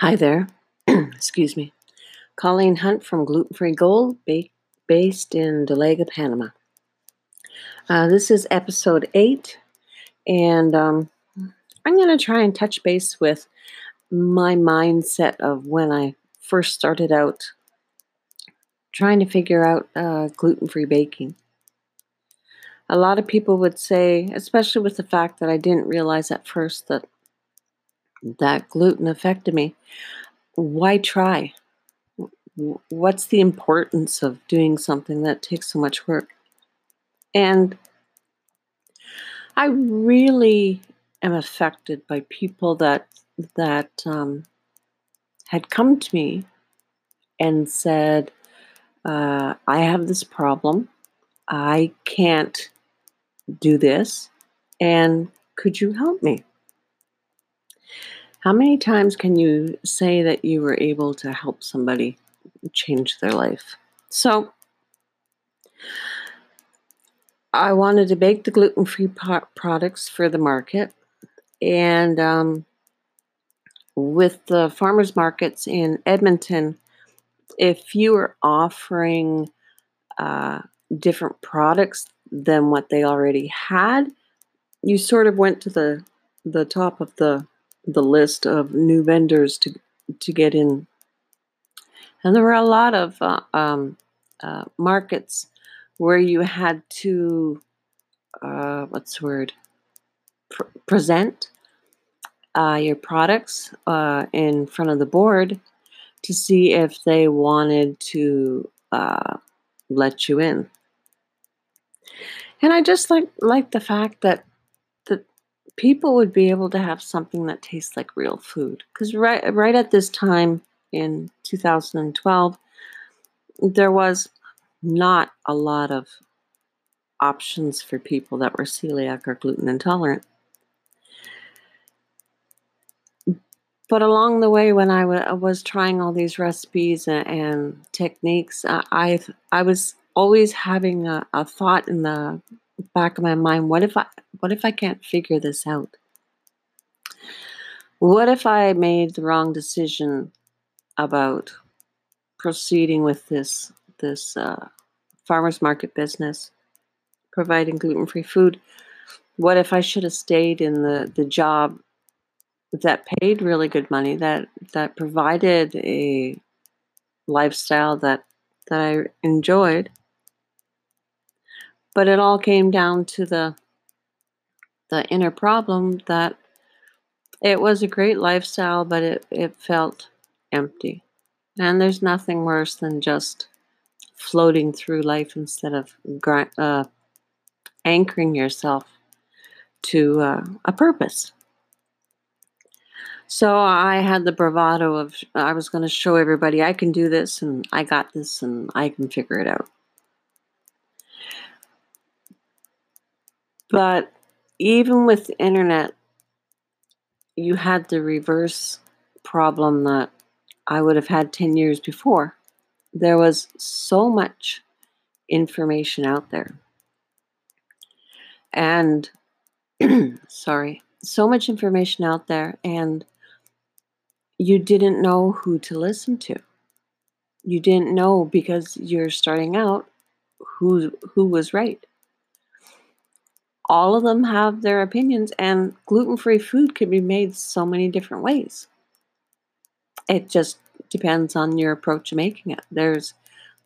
Hi there. Excuse me. Colleen Hunt from Gluten Free Gold, ba- based in Dolega, Panama. Uh, this is episode eight, and um, I'm going to try and touch base with my mindset of when I first started out trying to figure out uh, gluten free baking. A lot of people would say, especially with the fact that I didn't realize at first that that gluten affected me. Why try? What's the importance of doing something that takes so much work? And I really am affected by people that that um, had come to me and said, uh, "I have this problem. I can't do this, and could you help me?" How many times can you say that you were able to help somebody change their life? So, I wanted to bake the gluten free products for the market. And um, with the farmers markets in Edmonton, if you were offering uh, different products than what they already had, you sort of went to the the top of the the list of new vendors to to get in. And there were a lot of uh, um, uh, markets where you had to uh, what's the word Pr- present uh, your products uh, in front of the board to see if they wanted to uh, let you in. And I just like like the fact that people would be able to have something that tastes like real food. Because right, right at this time in 2012, there was not a lot of options for people that were celiac or gluten intolerant. But along the way, when I, w- I was trying all these recipes and, and techniques, uh, I I was always having a, a thought in the back of my mind what if i what if i can't figure this out? What if i made the wrong decision about proceeding with this this uh, farmers market business providing gluten-free food? What if i should have stayed in the the job that paid really good money that that provided a lifestyle that that i enjoyed but it all came down to the the inner problem that it was a great lifestyle, but it, it felt empty. And there's nothing worse than just floating through life instead of uh, anchoring yourself to uh, a purpose. So I had the bravado of I was going to show everybody I can do this and I got this and I can figure it out. But even with the internet, you had the reverse problem that I would have had 10 years before. There was so much information out there. And, sorry, so much information out there, and you didn't know who to listen to. You didn't know because you're starting out who who was right all of them have their opinions, and gluten free food can be made so many different ways. It just depends on your approach to making it. There's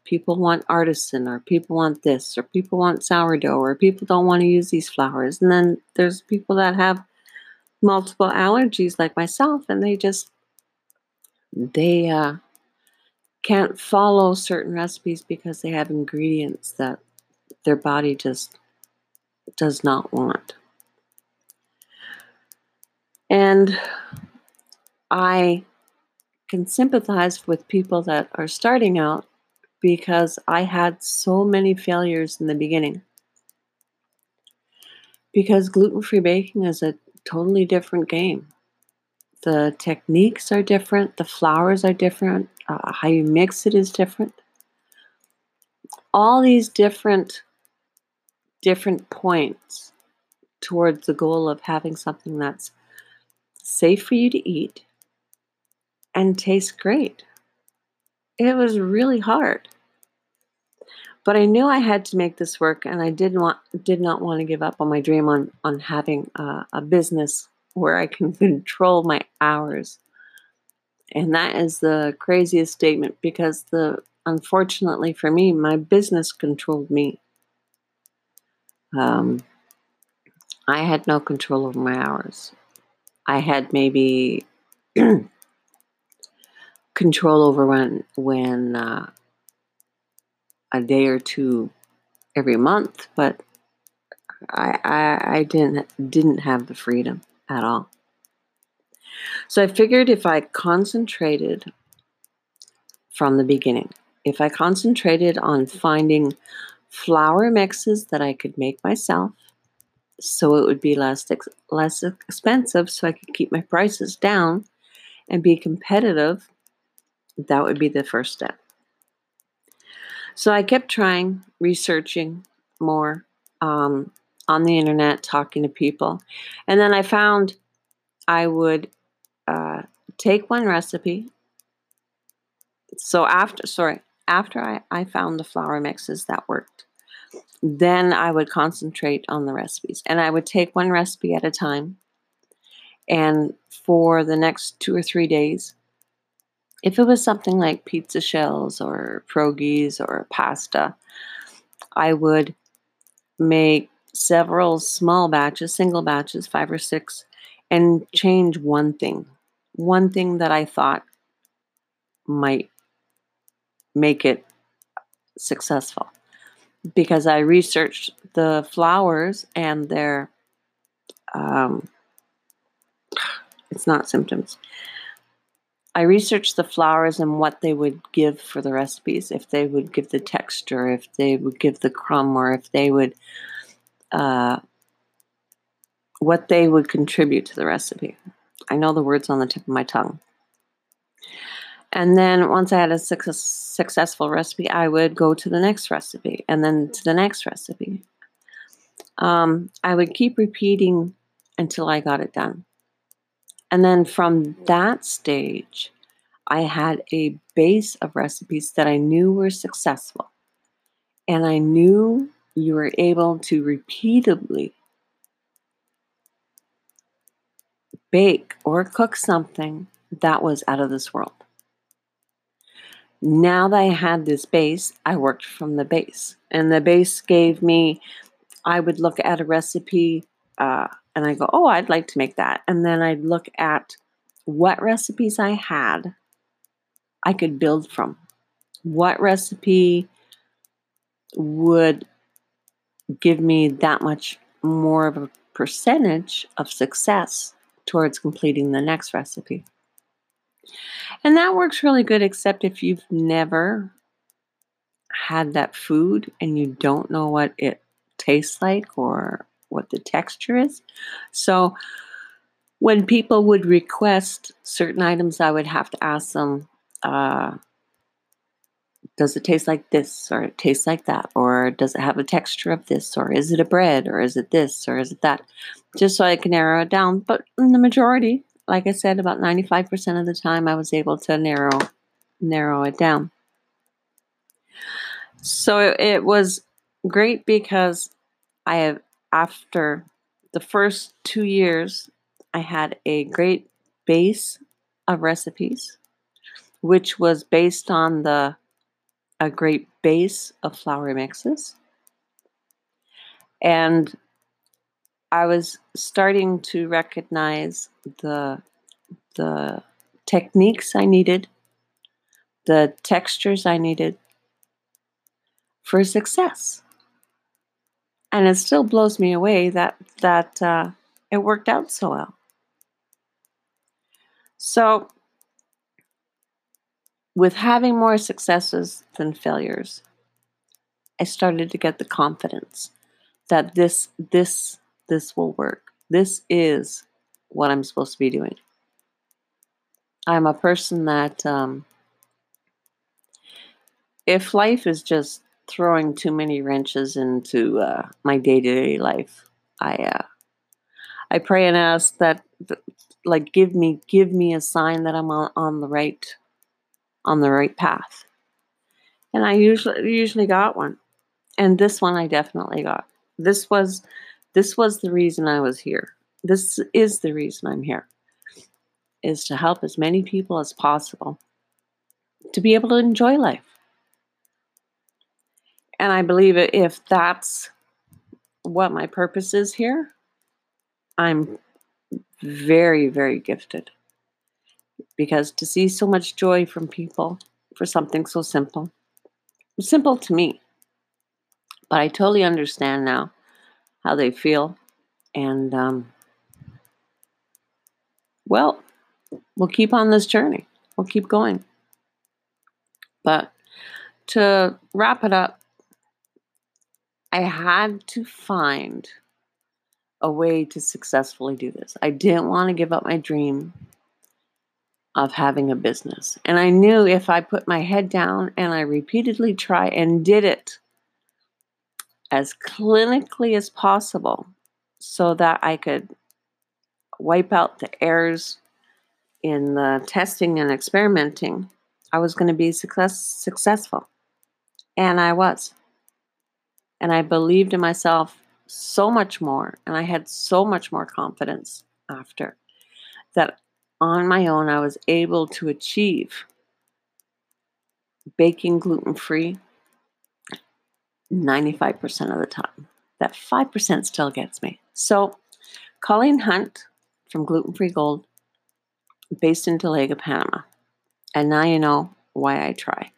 people want artisan, or people want this, or people want sourdough, or people don't want to use these flours. And then there's people that have multiple allergies, like myself, and they just they uh, can't follow certain recipes because they have ingredients that their body just does not want. And I can sympathize with people that are starting out because I had so many failures in the beginning. Because gluten free baking is a totally different game. The techniques are different, the flours are different, uh, how you mix it is different. All these different different points towards the goal of having something that's safe for you to eat, and taste great. It was really hard. But I knew I had to make this work, and I did want did not want to give up on my dream on on having a, a business where I can control my hours. And that is the craziest statement because the unfortunately for me, my business controlled me. Um, I had no control over my hours. I had maybe control over when when uh, a day or two every month, but I, I I didn't didn't have the freedom at all. So I figured if I concentrated from the beginning, if I concentrated on finding flour mixes that I could make myself, so it would be less less expensive, so I could keep my prices down and be competitive, that would be the first step. So I kept trying, researching more um, on the internet, talking to people, and then I found I would uh, take one recipe. So after, sorry, after I, I found the flour mixes that worked, then I would concentrate on the recipes. And I would take one recipe at a time. And for the next two or three days, if it was something like pizza shells or pierogies or pasta, I would make several small batches, single batches, five or six, and change one thing. One thing that I thought might make it successful because I researched the flours and their um, it's not symptoms. I researched the flours and what they would give for the recipes, if they would give the texture, if they would give the crumb, or if they would, uh, what they would contribute to the recipe. I know the words on the tip of my tongue. And then once I had a success, successful recipe, I would go to the next recipe and then to the next recipe. Um, I would keep repeating until I got it done. And then from that stage, I had a base of recipes that I knew were successful. And I knew you were able to repeatedly bake or cook something that was out of this world. Now that I had this base, I worked from the base. And the base gave me, I would look at a recipe uh, and I go, oh, I'd like to make that. And then I'd look at what recipes I had I could build from. What recipe would give me that much more of a percentage of success towards completing the next recipe? And that works really good, except if you've never had that food and you don't know what it tastes like or what the texture is. So when people would request certain items, I would have to ask them, uh, does it taste like this or it tastes like that or does it have a texture of this or is it a bread or is it this or is it that just so i can narrow it down but in the majority like I said, about 95% of the time I was able to narrow narrow it down. So it was great because I have after the first 2 years I had a great base of recipes which was based on the a great base of flour mixes. And I was starting to recognize the the techniques I needed, the textures I needed for success. And it still blows me away that that uh, it worked out so well. So, with having more successes than failures, I started to get the confidence that this this this will work. This is what I'm supposed to be doing. I'm a person that um, if life is just throwing too many wrenches into uh, my day to day life, I uh, I pray and ask that like give me give me a sign that I'm on, on the right on the right path. And I usually usually got one. And this one I definitely got. This was this was the reason I was here. This is the reason I'm here. Is to help as many people as possible to be able to enjoy life. And I believe if that's what my purpose is here, I'm very, very gifted. Because to see so much joy from people for something so simple, simple to me, but I totally understand now how they feel. And, um, well, we'll keep on this journey. We'll keep going. But to wrap it up, I had to find a way to successfully do this. I didn't want to give up my dream of having a business. And I knew if I put my head down and I repeatedly try and did it as clinically as possible so that I could wipe out the errors in the testing and experimenting, I was going to be success, successful. And I was. And I believed in myself so much more. And I had so much more confidence after that on my own, I was able to achieve baking gluten free 95% of the time. That 5% still gets me. So, Colleen Hunt from Gluten Free Gold, based in Dolega, Panama. And now you know why I try.